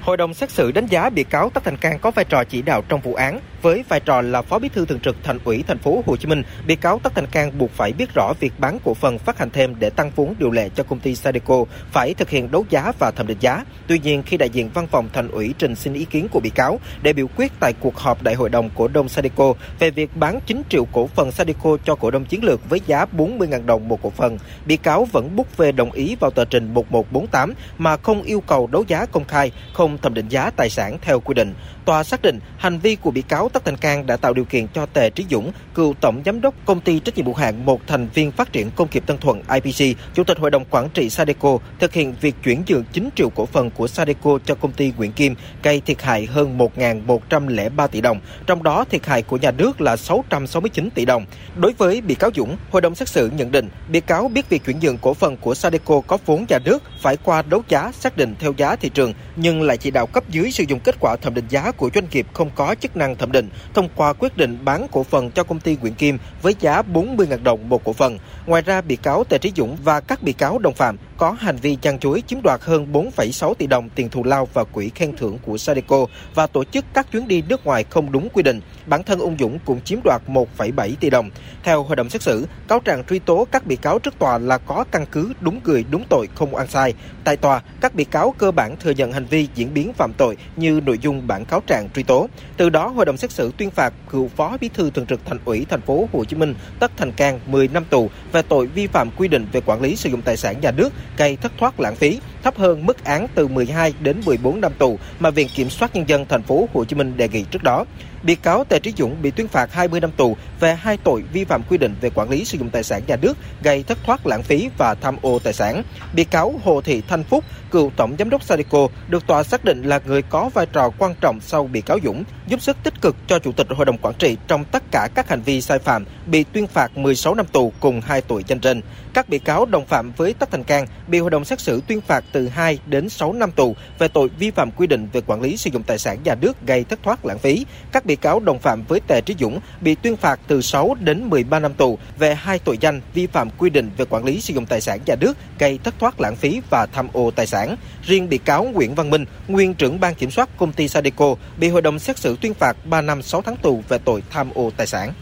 Hội đồng xét xử đánh giá bị cáo Tất Thành Cang có vai trò chỉ đạo trong vụ án. Với vai trò là Phó Bí thư Thường trực Thành ủy Thành phố Hồ Chí Minh, bị cáo Tất Thành Cang buộc phải biết rõ việc bán cổ phần phát hành thêm để tăng vốn điều lệ cho công ty Sadeco phải thực hiện đấu giá và thẩm định giá. Tuy nhiên, khi đại diện Văn phòng Thành ủy trình xin ý kiến của bị cáo để biểu quyết tại cuộc họp Đại hội đồng cổ đông Sadeco về việc bán 9 triệu cổ phần Sadeco cho cổ đông chiến lược với giá 40.000 đồng một cổ phần, bị cáo vẫn bút về đồng ý vào tờ trình 1148 mà không yêu cầu đấu giá công khai, không thẩm định giá tài sản theo quy định. Tòa xác định hành vi của bị cáo Tất Thành Cang đã tạo điều kiện cho Tề Trí Dũng, cựu tổng giám đốc công ty trách nhiệm hữu hạn một thành viên phát triển công nghiệp Tân Thuận IPC, chủ tịch hội đồng quản trị Sadeco thực hiện việc chuyển nhượng 9 triệu cổ phần của Sadeco cho công ty Nguyễn Kim, gây thiệt hại hơn 1.103 tỷ đồng, trong đó thiệt hại của nhà nước là 669 tỷ đồng. Đối với bị cáo Dũng, hội đồng xét xử nhận định bị cáo biết việc chuyển nhượng cổ phần của Sadeco có vốn nhà nước phải qua đấu giá xác định theo giá thị trường nhưng lại chỉ đạo cấp dưới sử dụng kết quả thẩm định giá của doanh nghiệp không có chức năng thẩm định thông qua quyết định bán cổ phần cho công ty Nguyễn Kim với giá 40.000 đồng một cổ phần. Ngoài ra, bị cáo Tề Trí Dũng và các bị cáo đồng phạm có hành vi chăn chuối chiếm đoạt hơn 4,6 tỷ đồng tiền thù lao và quỹ khen thưởng của Sadeco và tổ chức các chuyến đi nước ngoài không đúng quy định. Bản thân ông Dũng cũng chiếm đoạt 1,7 tỷ đồng. Theo hội đồng xét xử, cáo trạng truy tố các bị cáo trước tòa là có căn cứ đúng người đúng tội không ăn sai. Tại tòa, các bị cáo cơ bản thừa nhận hành vi diễn biến phạm tội như nội dung bản cáo trạng truy tố. Từ đó, hội đồng xét xử tuyên phạt cựu phó bí thư thường trực thành ủy thành phố Hồ Chí Minh Tất Thành Cang 10 năm tù về tội vi phạm quy định về quản lý sử dụng tài sản nhà nước cây thất thoát lãng phí, thấp hơn mức án từ 12 đến 14 năm tù mà Viện Kiểm soát nhân dân thành phố Hồ Chí Minh đề nghị trước đó. Bị cáo Tề Trí Dũng bị tuyên phạt 20 năm tù về hai tội vi phạm quy định về quản lý sử dụng tài sản nhà nước, gây thất thoát lãng phí và tham ô tài sản. Bị cáo Hồ Thị Thanh Phúc, cựu tổng giám đốc Sadeco, được tòa xác định là người có vai trò quan trọng sau bị cáo Dũng, giúp sức tích cực cho chủ tịch hội đồng quản trị trong tất cả các hành vi sai phạm, bị tuyên phạt 16 năm tù cùng hai tội danh trên. Các bị cáo đồng phạm với Tất Thành Cang bị hội đồng xét xử tuyên phạt từ 2 đến 6 năm tù về tội vi phạm quy định về quản lý sử dụng tài sản nhà nước gây thất thoát lãng phí. Các bị cáo đồng phạm với Tề Trí Dũng bị tuyên phạt từ 6 đến 13 năm tù về hai tội danh vi phạm quy định về quản lý sử dụng tài sản nhà nước gây thất thoát lãng phí và tham ô tài sản. Riêng bị cáo Nguyễn Văn Minh, nguyên trưởng ban kiểm soát công ty Sadeco bị hội đồng xét xử tuyên phạt 3 năm 6 tháng tù về tội tham ô tài sản.